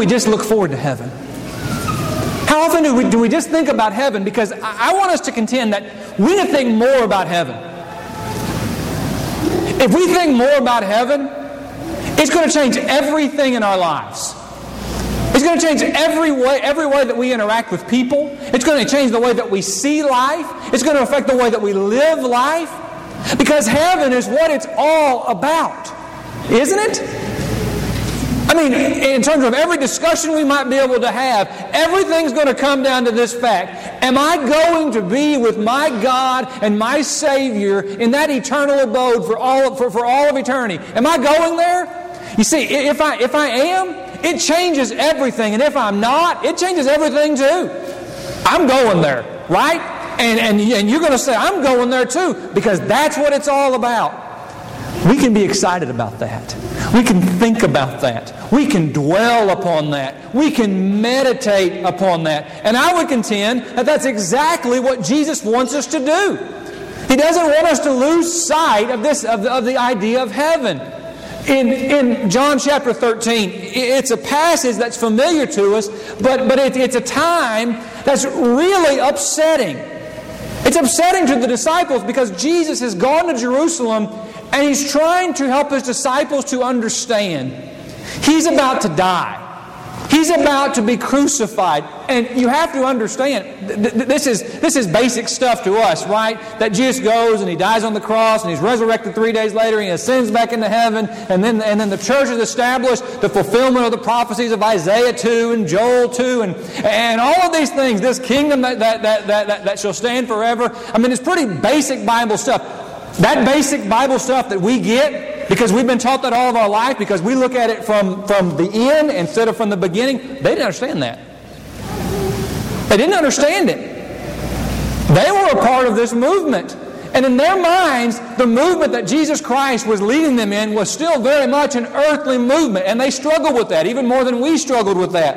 we just look forward to heaven? How often do we, do we just think about heaven? Because I, I want us to contend that we need to think more about heaven. If we think more about heaven, it's going to change everything in our lives. It's going to change every way, every way that we interact with people. It's going to change the way that we see life. It's going to affect the way that we live life. Because heaven is what it's all about, isn't it? I mean, in terms of every discussion we might be able to have, everything's going to come down to this fact. Am I going to be with my God and my Savior in that eternal abode for all, for, for all of eternity? Am I going there? You see, if I, if I am, it changes everything. And if I'm not, it changes everything too. I'm going there, right? And, and, and you're going to say, I'm going there too, because that's what it's all about. We can be excited about that. We can think about that. We can dwell upon that. We can meditate upon that. And I would contend that that's exactly what Jesus wants us to do. He doesn't want us to lose sight of this of the, of the idea of heaven in, in John chapter 13, it's a passage that's familiar to us, but, but it, it's a time that's really upsetting. It's upsetting to the disciples because Jesus has gone to Jerusalem and he's trying to help his disciples to understand. He's about to die. He's about to be crucified. And you have to understand, this is, this is basic stuff to us, right? That Jesus goes and he dies on the cross and he's resurrected three days later and he ascends back into heaven. And then, and then the church is established, the fulfillment of the prophecies of Isaiah 2 and Joel 2 and, and all of these things, this kingdom that, that, that, that, that shall stand forever. I mean, it's pretty basic Bible stuff. That basic Bible stuff that we get because we've been taught that all of our life, because we look at it from, from the end instead of from the beginning. They didn't understand that. They didn't understand it. They were a part of this movement. And in their minds, the movement that Jesus Christ was leading them in was still very much an earthly movement. And they struggled with that, even more than we struggled with that.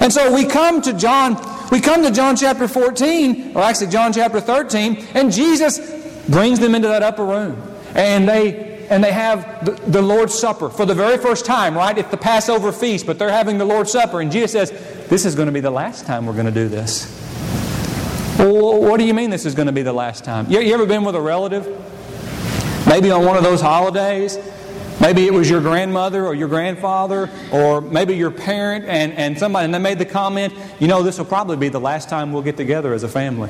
And so we come to John, we come to John chapter 14, or actually John chapter 13, and Jesus brings them into that upper room. And they and they have the, the, Lord's Supper for the very first time, right? It's the Passover feast, but they're having the Lord's Supper. And Jesus says, This is going to be the last time we're going to do this. What do you mean this is going to be the last time? You, you ever been with a relative? Maybe on one of those holidays? Maybe it was your grandmother or your grandfather or maybe your parent and, and somebody, and they made the comment, you know, this will probably be the last time we'll get together as a family.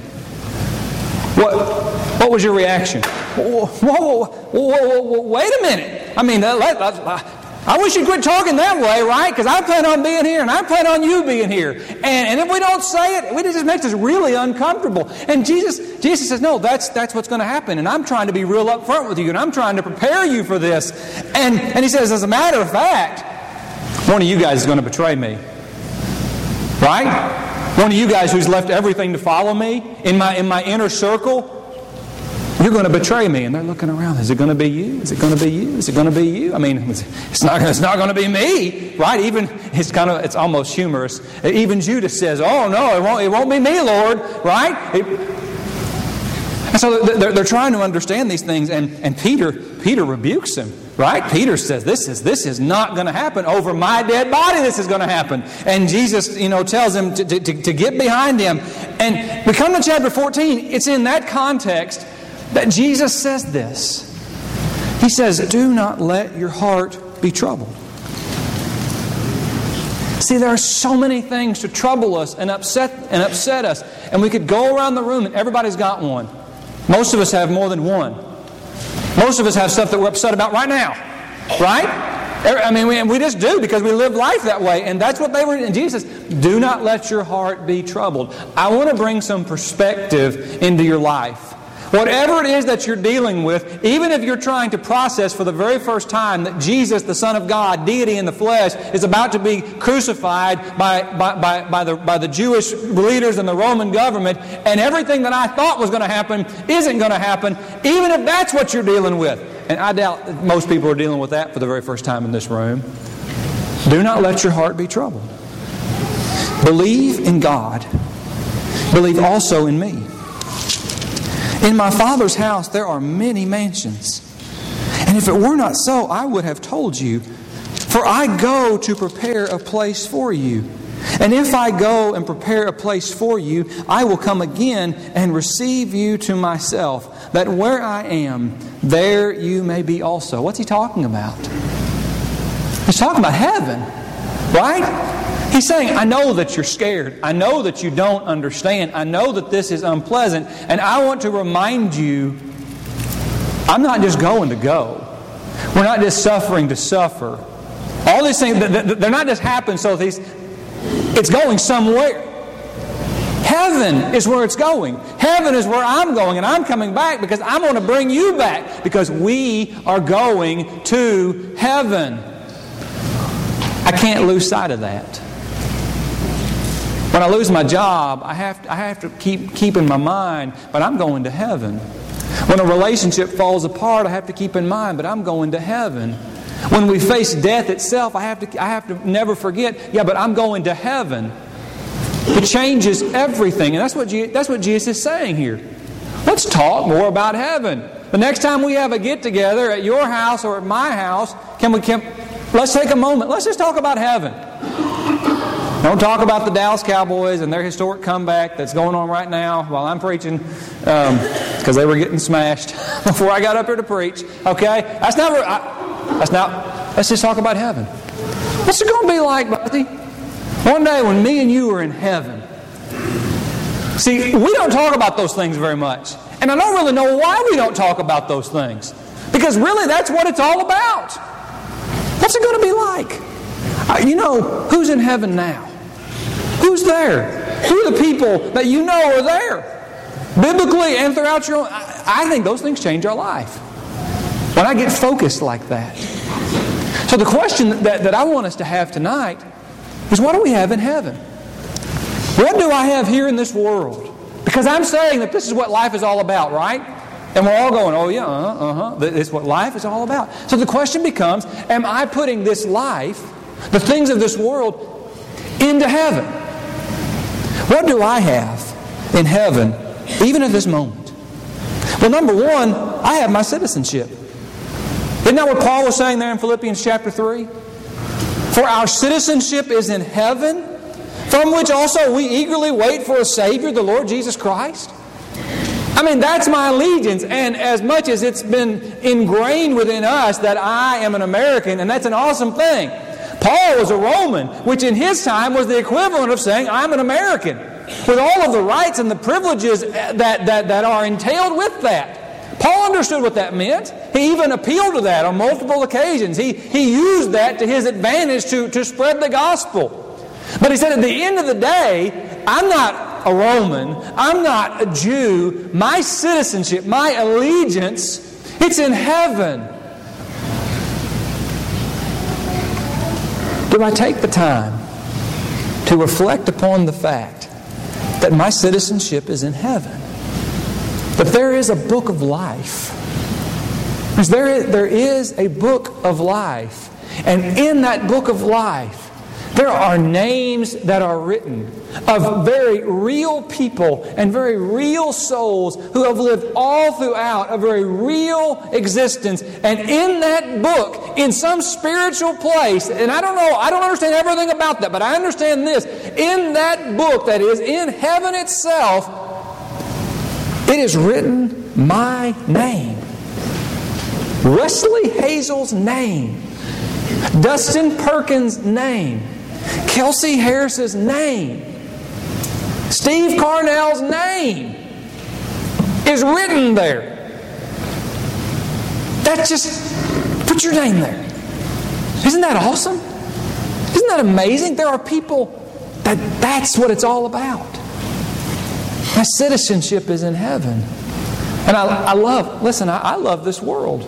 What was your reaction? Whoa, whoa, whoa, wait a minute. I mean, I wish you'd quit talking that way, right? Because I plan on being here and I plan on you being here. And, and if we don't say it, it just makes us really uncomfortable. And Jesus, Jesus says, no, that's, that's what's going to happen. And I'm trying to be real upfront with you and I'm trying to prepare you for this. And, and he says, as a matter of fact, one of you guys is going to betray me. Right? One of you guys who's left everything to follow me in my, in my inner circle, you're going to betray me. And they're looking around. Is it going to be you? Is it going to be you? Is it going to be you? I mean, it's not, it's not going to be me, right? Even, it's kind of, it's almost humorous. Even Judas says, oh, no, it won't, it won't be me, Lord, right? It, and so they're, they're trying to understand these things, and, and Peter, Peter rebukes him Right? Peter says, this is, this is not going to happen. Over my dead body, this is going to happen. And Jesus, you know, tells him to, to, to get behind him. And we come to chapter 14. It's in that context that Jesus says this. He says, Do not let your heart be troubled. See, there are so many things to trouble us and upset and upset us. And we could go around the room and everybody's got one. Most of us have more than one. Most of us have stuff that we're upset about right now. Right? Er, I mean, we, we just do because we live life that way. And that's what they were. And Jesus do not let your heart be troubled. I want to bring some perspective into your life. Whatever it is that you're dealing with, even if you're trying to process for the very first time that Jesus, the Son of God, deity in the flesh, is about to be crucified by, by, by, by, the, by the Jewish leaders and the Roman government, and everything that I thought was going to happen isn't going to happen, even if that's what you're dealing with. And I doubt most people are dealing with that for the very first time in this room. Do not let your heart be troubled. Believe in God. Believe also in me. In my Father's house there are many mansions. And if it were not so, I would have told you. For I go to prepare a place for you. And if I go and prepare a place for you, I will come again and receive you to myself, that where I am, there you may be also. What's he talking about? He's talking about heaven, right? He's saying, I know that you're scared. I know that you don't understand. I know that this is unpleasant. And I want to remind you I'm not just going to go. We're not just suffering to suffer. All these things, they're not just happening so these, it's going somewhere. Heaven is where it's going. Heaven is where I'm going, and I'm coming back because I'm going to bring you back because we are going to heaven. I can't lose sight of that. When I lose my job, I have to, I have to keep, keep in my mind, but I'm going to heaven. When a relationship falls apart, I have to keep in mind, but I'm going to heaven. When we face death itself, I have to, I have to never forget, yeah, but I'm going to heaven. It changes everything. And that's what, that's what Jesus is saying here. Let's talk more about heaven. The next time we have a get together at your house or at my house, can we can, let's take a moment. Let's just talk about heaven. Don't talk about the Dallas Cowboys and their historic comeback that's going on right now while I'm preaching because um, they were getting smashed before I got up here to preach. Okay? That's not. I, that's not, let's just talk about heaven. What's it going to be like, buddy? One day when me and you are in heaven. See, we don't talk about those things very much. And I don't really know why we don't talk about those things. Because really, that's what it's all about. What's it going to be like? You know, who's in heaven now? Who's there? Who are the people that you know are there? Biblically and throughout your own. I, think those things change our life. When I get focused like that. So the question that, that I want us to have tonight is what do we have in heaven? What do I have here in this world? Because I'm saying that this is what life is all about, right? And we're all going, oh yeah, uh-huh, uh-huh. This is what life is all about. So the question becomes, am I putting this life, the things of this world, into heaven? What do I have in heaven, even at this moment? Well, number one, I have my citizenship. Isn't that what Paul was saying there in Philippians chapter 3? For our citizenship is in heaven, from which also we eagerly wait for a Savior, the Lord Jesus Christ. I mean, that's my allegiance. And as much as it's been ingrained within us that I am an American, and that's an awesome thing. Paul was a Roman, which in his time was the equivalent of saying, I'm an American, with all of the rights and the privileges eh, that, that, that are entailed with that. Paul understood what that meant. He even appealed to that on multiple occasions. He, he used that to his advantage to, to spread the gospel. But he said, at the end of the day, I'm not a Roman. I'm not a Jew. My citizenship, my allegiance, it's in heaven. Do I take the time to reflect upon the fact that my citizenship is in heaven? That there is a book of life. There is, there is a book of life. And in that book of life, there are names that are written of very real people and very real souls who have lived all throughout a very real existence. And in that book, in some spiritual place, and I don't know, I don't understand everything about that, but I understand this. In that book that is in heaven itself, it is written my name. Wesley Hazel's name. Dustin Perkins' name. Kelsey Harris's name. Steve Carnell's name is written there. That just put your name there. Isn't that awesome? Isn't that amazing? There are people that that's what it's all about. My citizenship is in heaven. And I, I love, listen, I, I love this world.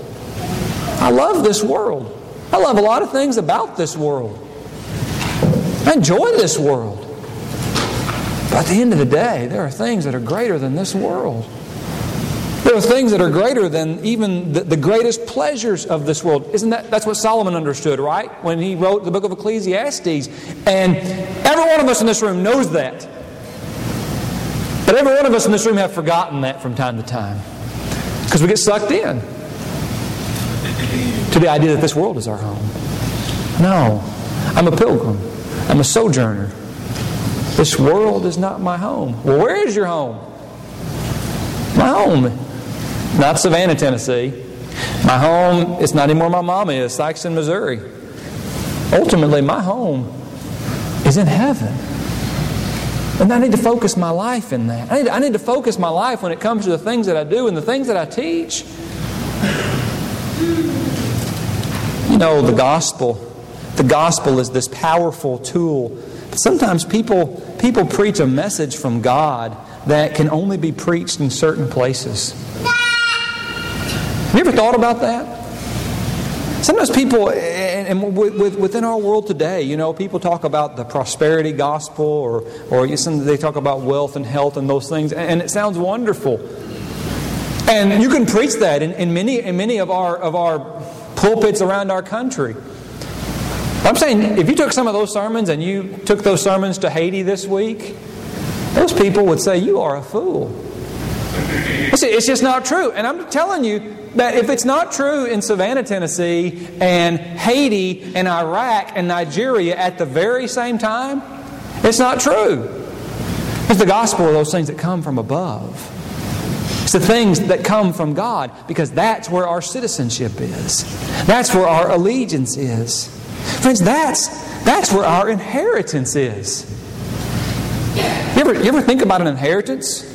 I love this world. I love a lot of things about this world. I enjoy this world. But at the end of the day, there are things that are greater than this world. There are things that are greater than even the, the, greatest pleasures of this world. Isn't that that's what Solomon understood, right? When he wrote the book of Ecclesiastes. And every one of us in this room knows that. But every one of us in this room have forgotten that from time to time because we get sucked in to the idea that this world is our home. No, I'm a pilgrim. I'm a sojourner. This world is not my home. Well, where is your home? My home. Not Savannah, Tennessee. My home is not anymore my mama is, Sikeston, Missouri. Ultimately, my home is in heaven. And I need to focus my life in that. I need, I need to focus my life when it comes to the things that I do and the things that I teach. You know, the gospel, the gospel is this powerful tool. Sometimes people, people preach a message from God that can only be preached in certain places. Have you ever thought about that? Sometimes people, and, within our world today, you know, people talk about the prosperity gospel, or or they talk about wealth and health and those things, and it sounds wonderful. And you can preach that in, in many in many of our of our pulpits around our country. I'm saying if you took some of those sermons and you took those sermons to Haiti this week, those people would say you are a fool. It's just not true. And I'm telling you that if it's not true in Savannah, Tennessee, and Haiti, and Iraq, and Nigeria at the very same time, it's not true. It's the gospel of those things that come from above. It's the things that come from God because that's where our citizenship is. That's where our allegiance is. Friends, that's, that's where our inheritance is. You ever, you ever think about an inheritance?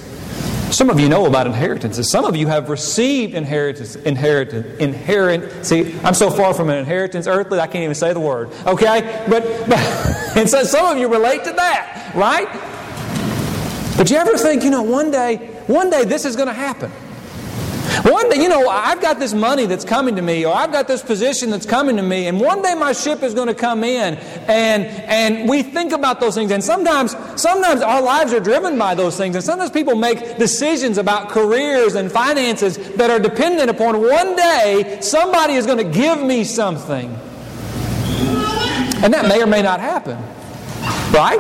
Some of you know about inheritances. Some of you have received inheritance, inheritance, inherent. See, I'm so far from an inheritance earthly, I can't even say the word. Okay, but, but and so some of you relate to that, right? But you ever think, you know, one day, one day this is going to happen. One day, you know, I've got this money that's coming to me, or I've got this position that's coming to me, and one day my ship is going to come in, and and we think about those things, and sometimes sometimes our lives are driven by those things, and sometimes people make decisions about careers and finances that are dependent upon one day somebody is going to give me something, and that may or may not happen, right?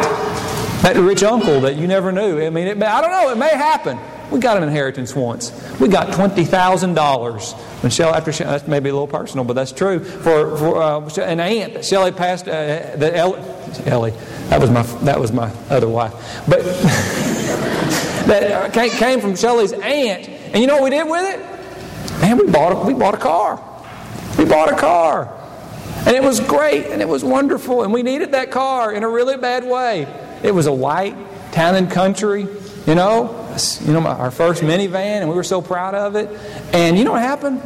That rich uncle that you never knew. I mean, may, I don't know. It may happen. We got an inheritance once. We got twenty thousand dollars. When Shelley, after Shelley, that's maybe a little personal, but that's true. For, for uh, an aunt that Shelley passed, uh, that Ellie, Ellie, that was my that was my other wife, but that came from Shelley's aunt. And you know what we did with it? Man, we bought a, we bought a car. We bought a car. And it was great and it was wonderful. And we needed that car in a really bad way. It was a white town and country, you know, you know, our first minivan, and we were so proud of it. And you know what happened?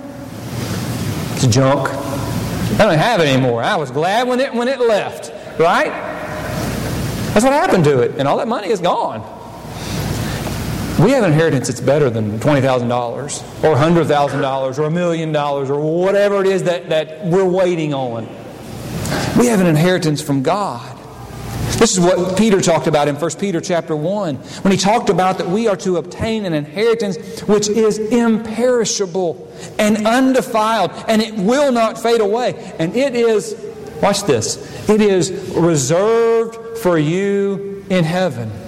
It's junk. I don't have it anymore. I was glad when it when it left. Right? That's what happened to it, and all that money is gone. We have an inheritance that's better than twenty thousand dollars, or hundred thousand dollars, or a million dollars, or whatever it is that, that we're waiting on. We have an inheritance from God. This is what Peter talked about in 1 Peter chapter 1 when he talked about that we are to obtain an inheritance which is imperishable and undefiled and it will not fade away. And it is, watch this, it is reserved for you in heaven.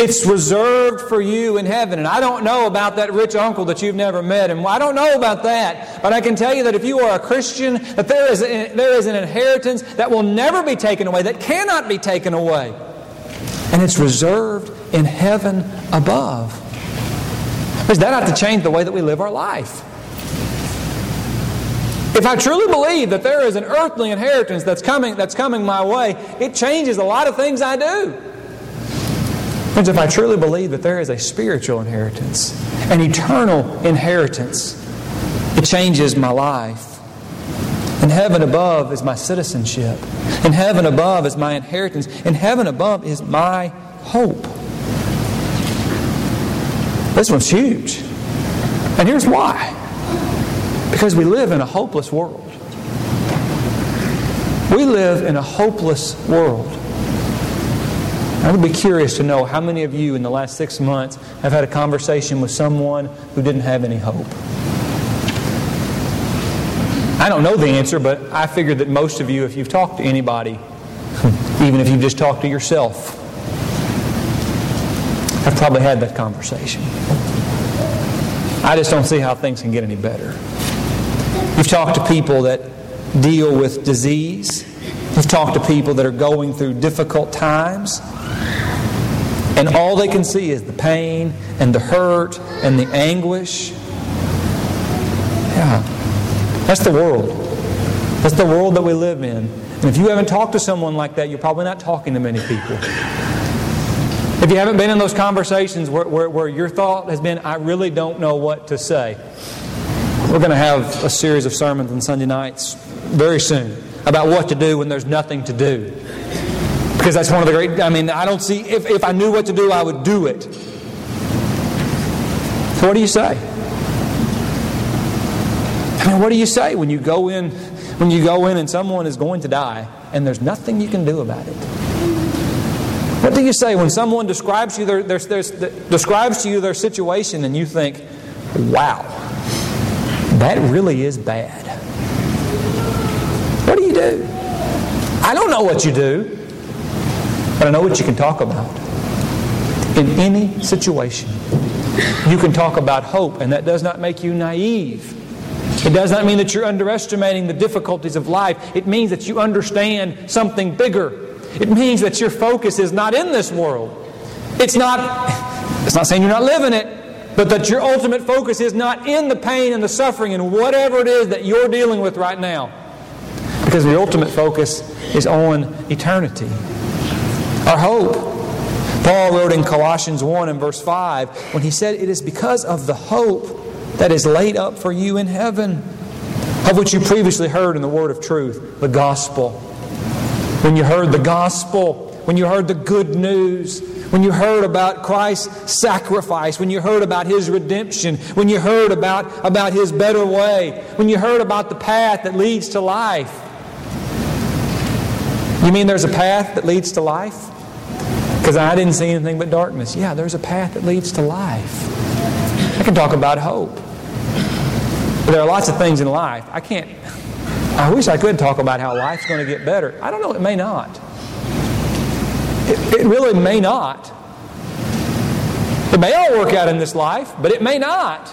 It's reserved for you in heaven. And I don't know about that rich uncle that you've never met. And I don't know about that. But I can tell you that if you are a Christian, that there is, a, there is an inheritance that will never be taken away, that cannot be taken away. And it's reserved in heaven above. Does that have to change the way that we live our life? If I truly believe that there is an earthly inheritance that's coming, that's coming my way, it changes a lot of things I do. Friends, if I truly believe that there is a spiritual inheritance, an eternal inheritance, it changes my life. In heaven above is my citizenship. In heaven above is my inheritance. In heaven above is my hope. This one's huge. And here's why because we live in a hopeless world. We live in a hopeless world. I would be curious to know how many of you in the last six months have had a conversation with someone who didn't have any hope. I don't know the answer, but I figured that most of you, if you've talked to anybody, even if you've just talked to yourself, have probably had that conversation. I just don't see how things can get any better. You've talked to people that deal with disease. You've talked to people that are going through difficult times. And all they can see is the pain and the hurt and the anguish. Yeah. That's the world. That's the world that we live in. And if you haven't talked to someone like that, you're probably not talking to many people. If you haven't been in those conversations where, where, where your thought has been, I really don't know what to say, we're going to have a series of sermons on Sunday nights very soon about what to do when there's nothing to do. Because that's one of the great, I mean, I don't see, if, if I knew what to do, I would do it. So, what do you say? I mean, what do you say when you go in, when you go in and someone is going to die and there's nothing you can do about it? What do you say when someone describes you their, their, their, describes to you their situation and you think, wow, that really is bad? What do you do? I don't know what you do. But I know what you can talk about. In any situation, you can talk about hope, and that does not make you naive. It does not mean that you're underestimating the difficulties of life. It means that you understand something bigger. It means that your focus is not in this world. It's not, it's not saying you're not living it, but that your ultimate focus is not in the pain and the suffering and whatever it is that you're dealing with right now. Because the ultimate focus is on eternity our hope. Paul wrote in Colossians 1 and verse 5 when he said, It is because of the hope that is laid up for you in heaven, of which you previously heard in the word of truth, the gospel. When you heard the gospel, when you heard the good news, when you heard about Christ's sacrifice, when you heard about His redemption, when you heard about, about His better way, when you heard about the path that leads to life. You mean there's a path that leads to life? Because I didn't see anything but darkness. Yeah, there's a path that leads to life. I can talk about hope. But there are lots of things in life. I can't, I wish I could talk about how life's going to get better. I don't know, it may not. It, it really may not. It may all work out in this life, but it may not.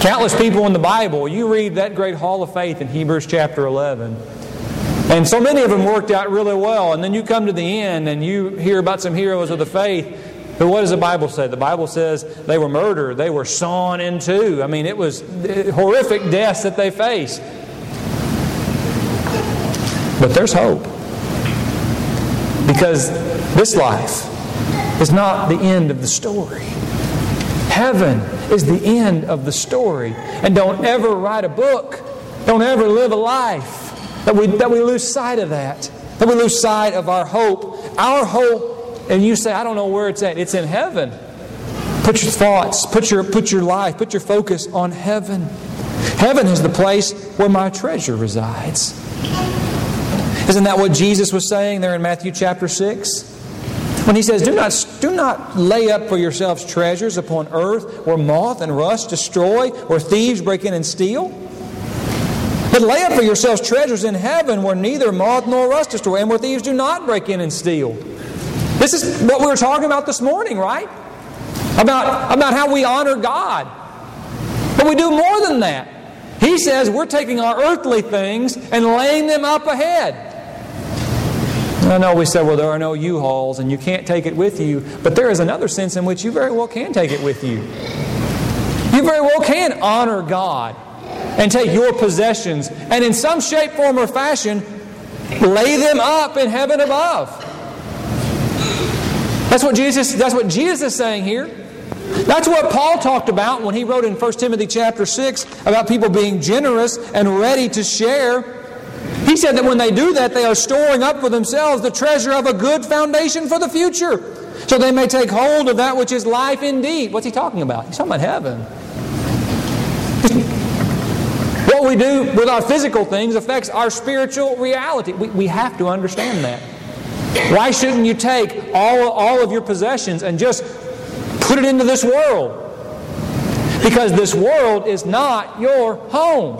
Countless people in the Bible, you read that great hall of faith in Hebrews chapter 11 and so many of them worked out really well. And then you come to the end and you hear about some heroes of the faith. But what does the Bible say? The Bible says they were murdered, they were sawn in two. I mean, it was horrific deaths that they faced. But there's hope. Because this life is not the end of the story. Heaven is the end of the story. And don't ever write a book, don't ever live a life that we, that we lose sight of that. That we lose sight of our hope. Our hope, and you say, I don't know where it's at. It's in heaven. Put your thoughts, put your, put your life, put your focus on heaven. Heaven is the place where my treasure resides. Isn't that what Jesus was saying there in Matthew chapter 6? When he says, do not, do not lay up for yourselves treasures upon earth where moth and rust destroy, where thieves break in and steal. But lay up for yourselves treasures in heaven where neither moth nor rust destroy, and where thieves do not break in and steal. This is what we were talking about this morning, right? About, about how we honor God. But we do more than that. He says we're taking our earthly things and laying them up ahead. I know we said, well, there are no U-Hauls and you can't take it with you, but there is another sense in which you very well can take it with you. You very well can honor God and take your possessions and in some shape, form, or fashion lay them up in heaven above. That's what Jesus, that's what Jesus is saying here. That's what Paul talked about when he wrote in 1 Timothy chapter 6 about people being generous and ready to share. He said that when they do that, they are storing up for themselves the treasure of a good foundation for the future. So they may take hold of that which is life indeed. What's he talking about? He's talking about heaven. What we do with our physical things affects our spiritual reality. We, we have to understand that. Why shouldn't you take all, all of your possessions and just put it into this world? Because this world is not your home.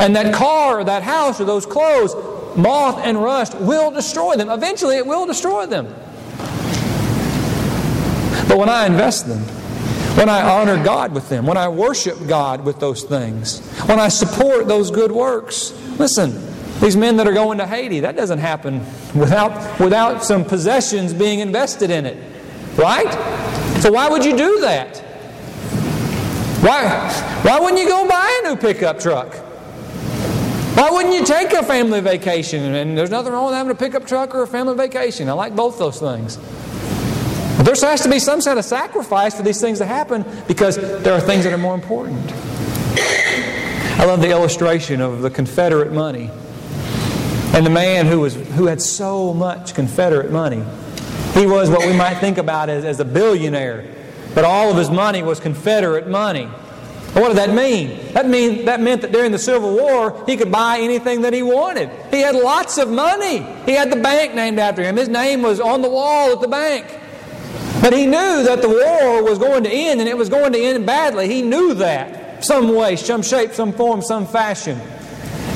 And that car or that house or those clothes, moth and rust will destroy them. Eventually, it will destroy them. But when I invest them, when I honor God with them, when I worship God with those things, when I support those good works. Listen, these men that are going to Haiti, that doesn't happen without, without some possessions being invested in it. Right? So why would you do that? Why, why wouldn't you go buy a new pickup truck? Why wouldn't you take a family vacation? And there's nothing wrong with having a pickup truck or a family vacation. I like both those things. There has to be some kind of sacrifice for these things to happen because there are things that are more important. I love the illustration of the Confederate money and the man who, was, who had so much Confederate money. He was what we might think about as, as a billionaire, but all of his money was Confederate money. what did that mean? That, mean? that meant that during the Civil War, he could buy anything that he wanted. He had lots of money. He had the bank named after him. His name was on the wall at the bank. But he knew that the war was going to end and it was going to end badly. He knew that. Some way, some shape, some form, some fashion.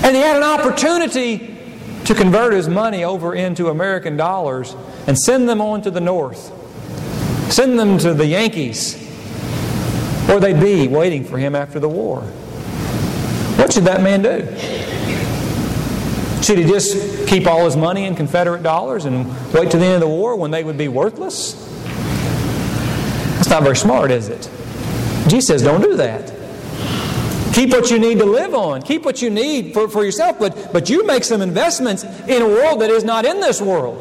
And he had an opportunity to convert his money over into American dollars and send them on to the North. Send them to the Yankees, where they'd be waiting for him after the war. What should that man do? Should he just keep all his money in Confederate dollars and wait to the end of the war when they would be worthless? Not very smart, is it? Jesus says, don't do that. Keep what you need to live on. Keep what you need for, for yourself, but, but you make some investments in a world that is not in this world.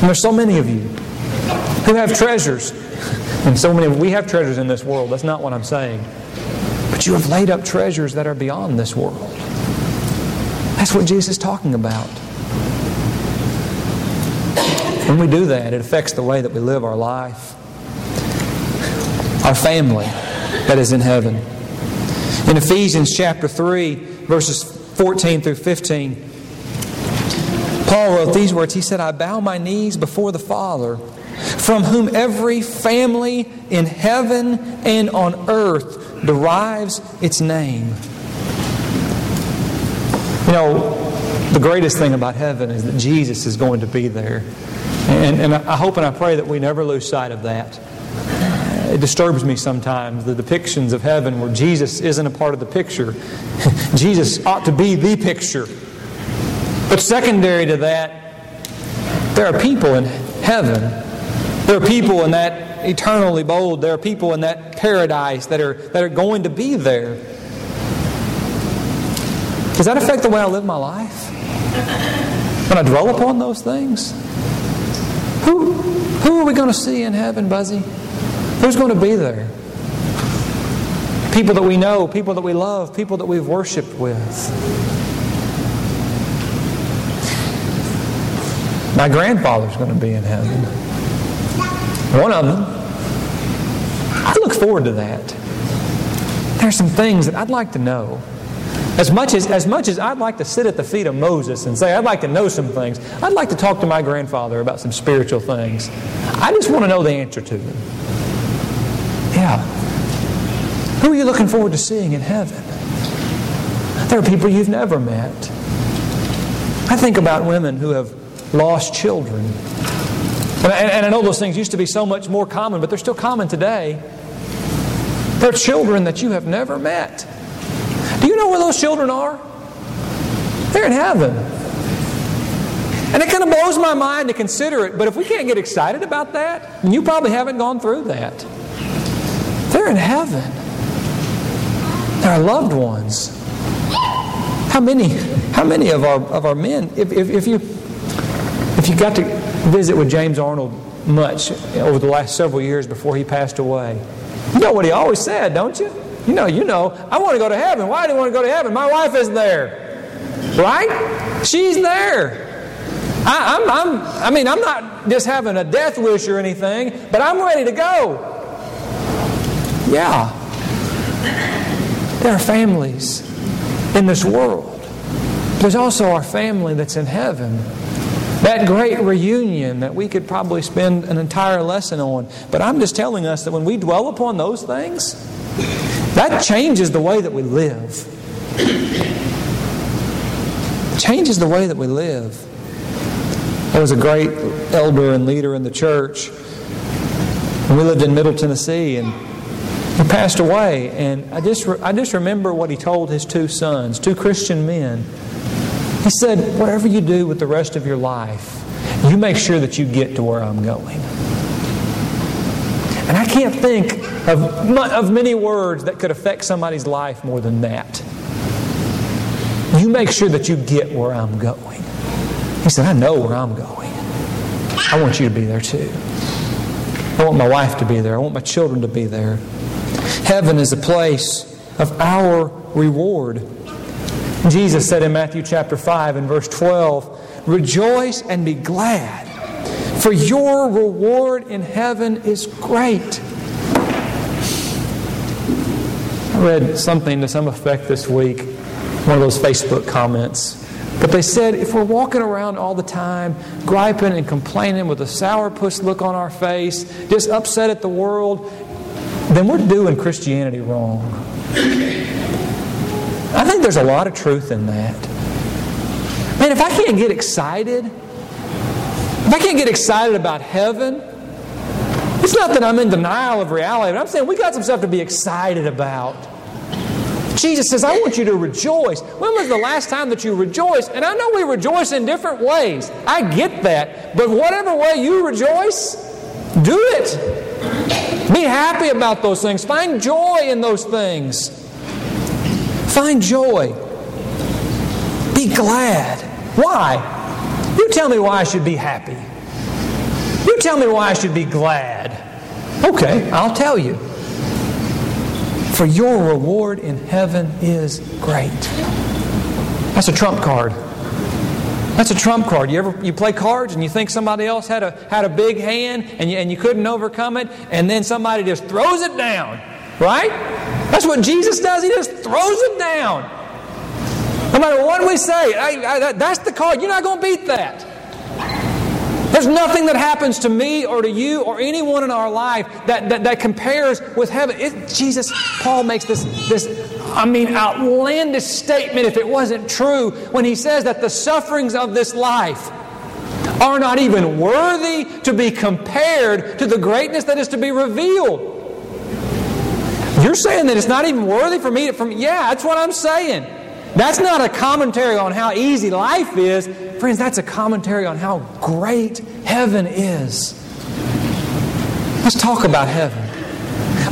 And there's so many of you who have treasures. And so many, of we have treasures in this world. That's not what I'm saying. But you have laid up treasures that are beyond this world. That's what Jesus is talking about. When we do that, it affects the way that we live our life, our family that is in heaven. In Ephesians chapter 3, verses 14 through 15, Paul wrote these words. He said, I bow my knees before the Father, from whom every family in heaven and on earth derives its name. You know, the greatest thing about heaven is that Jesus is going to be there. And, and I hope and I pray that we never lose sight of that. It disturbs me sometimes, the depictions of heaven where Jesus isn't a part of the picture. Jesus ought to be the picture. But secondary to that, there are people in heaven. There are people in that eternally bold. There are people in that paradise that are, that are going to be there. Does that affect the way I live my life? When I dwell upon those things? Who, who are we going to see in heaven, Buzzy? Who's going to be there? People that we know, people that we love, people that we've worshiped with. My grandfather's going to be in heaven. One of them. I look forward to that. There's some things that I'd like to know. As much as, as much as I'd like to sit at the feet of Moses and say, I'd like to know some things, I'd like to talk to my grandfather about some spiritual things. I just want to know the answer to them. Yeah. Who are you looking forward to seeing in heaven? There are people you've never met. I think about women who have lost children. And I, and I know those things used to be so much more common, but they're still common today. There are children that you have never met do you know where those children are? They're in heaven. And it kind of blows my mind to consider it, but if we can't get excited about that, you probably haven't gone through that. They're in heaven. They're our loved ones. How many, how many of our, of our men, if, if, if, you, if you got to visit with James Arnold much over the last several years before he passed away, you know what he always said, don't you? You know, you know, I want to go to heaven. Why do you want to go to heaven? My wife isn't there. Right? She's there. I, I'm, I'm, I mean, I'm not just having a death wish or anything, but I'm ready to go. Yeah. There are families in this world. There's also our family that's in heaven. That great reunion that we could probably spend an entire lesson on. But I'm just telling us that when we dwell upon those things, that changes the way that we live. It changes the way that we live. There was a great elder and leader in the church We lived in Middle Tennessee, and he passed away. And I just, I just remember what he told his two sons, two Christian men. He said, Whatever you do with the rest of your life, you make sure that you get to where I'm going. And I can't think of, of many words that could affect somebody's life more than that. You make sure that you get where I'm going. He said, I know where I'm going. I want you to be there too. I want my wife to be there. I want my children to be there. Heaven is a place of our reward. Jesus said in Matthew chapter 5 and verse 12, Rejoice and be glad, for your reward in heaven is great. I read something to some effect this week, one of those Facebook comments. But they said if we're walking around all the time, griping and complaining with a sourpuss look on our face, just upset at the world, then we're doing Christianity wrong. I think there's a lot of truth in that. Man, if I can't get excited, if I can't get excited about heaven, it's not that I'm in denial of reality, but I'm saying we got some stuff to be excited about. Jesus says, I want you to rejoice. When was the last time that you rejoiced? And I know we rejoice in different ways. I get that. But whatever way you rejoice, do it. Be happy about those things. Find joy in those things. Find joy. Be glad. Why? You tell me why I should be happy. You tell me why I should be glad. Okay, I'll tell you. For your reward in heaven is great. That's a trump card. That's a trump card. You ever you play cards and you think somebody else had a had a big hand and you, and you couldn't overcome it, and then somebody just throws it down, right? That's what Jesus does. He just throws it down. No matter what we say, I, I, that's the card. You're not going to beat that. There's nothing that happens to me or to you or anyone in our life that, that, that compares with heaven. It, Jesus, Paul makes this, this, I mean, outlandish statement if it wasn't true when he says that the sufferings of this life are not even worthy to be compared to the greatness that is to be revealed. You're saying that it's not even worthy for me to, from, yeah, that's what I'm saying. That's not a commentary on how easy life is. Friends, that's a commentary on how great heaven is. Let's talk about heaven.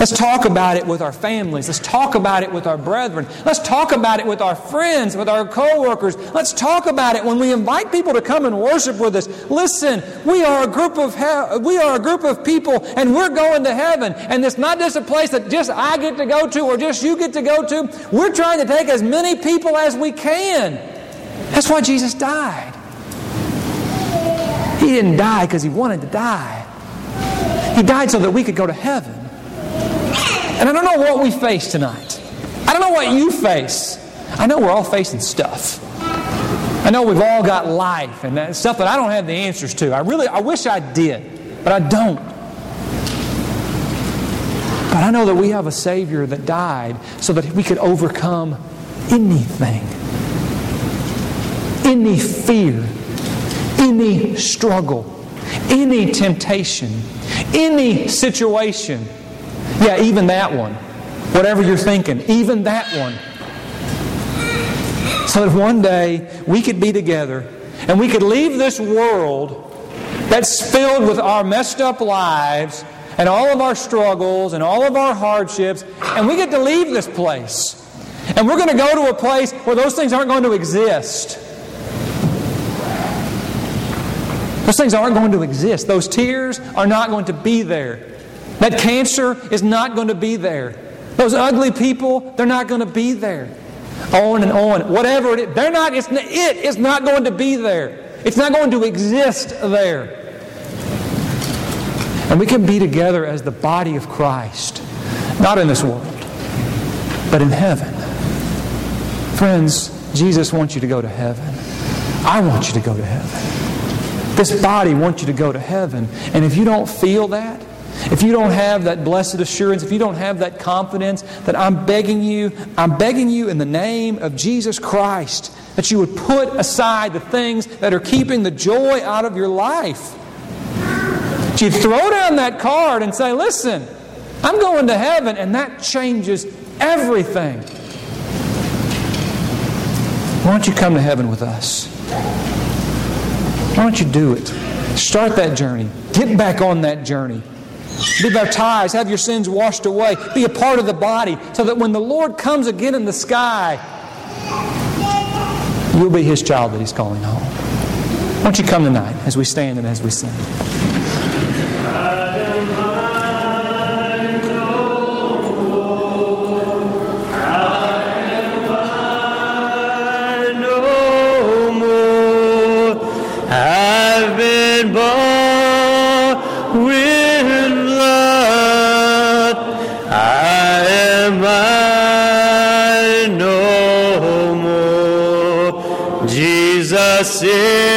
Let's talk about it with our families. Let's talk about it with our brethren. Let's talk about it with our friends, with our coworkers. Let's talk about it when we invite people to come and worship with us. Listen, we are a group of he- we are a group of people and we're going to heaven. And it's not just a place that just I get to go to or just you get to go to. We're trying to take as many people as we can. That's why Jesus died. He didn't die because he wanted to die. He died so that we could go to heaven. And I don't know what we face tonight. I don't know what you face. I know we're all facing stuff. I know we've all got life and that stuff that I don't have the answers to. I really, I wish I did, but I don't. But I know that we have a Savior that died so that we could overcome anything, any fear, any struggle, any temptation, any situation yeah, even that one. Whatever you're thinking, even that one. So that one day we could be together and we could leave this world that's filled with our messed up lives and all of our struggles and all of our hardships, and we get to leave this place. And we're going to go to a place where those things aren't going to exist. Those things aren't going to exist. Those tears are not going to be there. That cancer is not going to be there. Those ugly people, they're not going to be there. On and on. Whatever it is, they're not, it's, it is not going to be there. It's not going to exist there. And we can be together as the body of Christ, not in this world, but in heaven. Friends, Jesus wants you to go to heaven. I want you to go to heaven. This body wants you to go to heaven. And if you don't feel that, if you don't have that blessed assurance, if you don't have that confidence, that I'm begging you, I'm begging you in the name of Jesus Christ that you would put aside the things that are keeping the joy out of your life. You throw down that card and say, Listen, I'm going to heaven, and that changes everything. Why don't you come to heaven with us? Why don't you do it? Start that journey. Get back on that journey. Be baptized, have your sins washed away, be a part of the body, so that when the Lord comes again in the sky, you'll be His child that He's calling home. Why don't you come tonight as we stand and as we sing? Is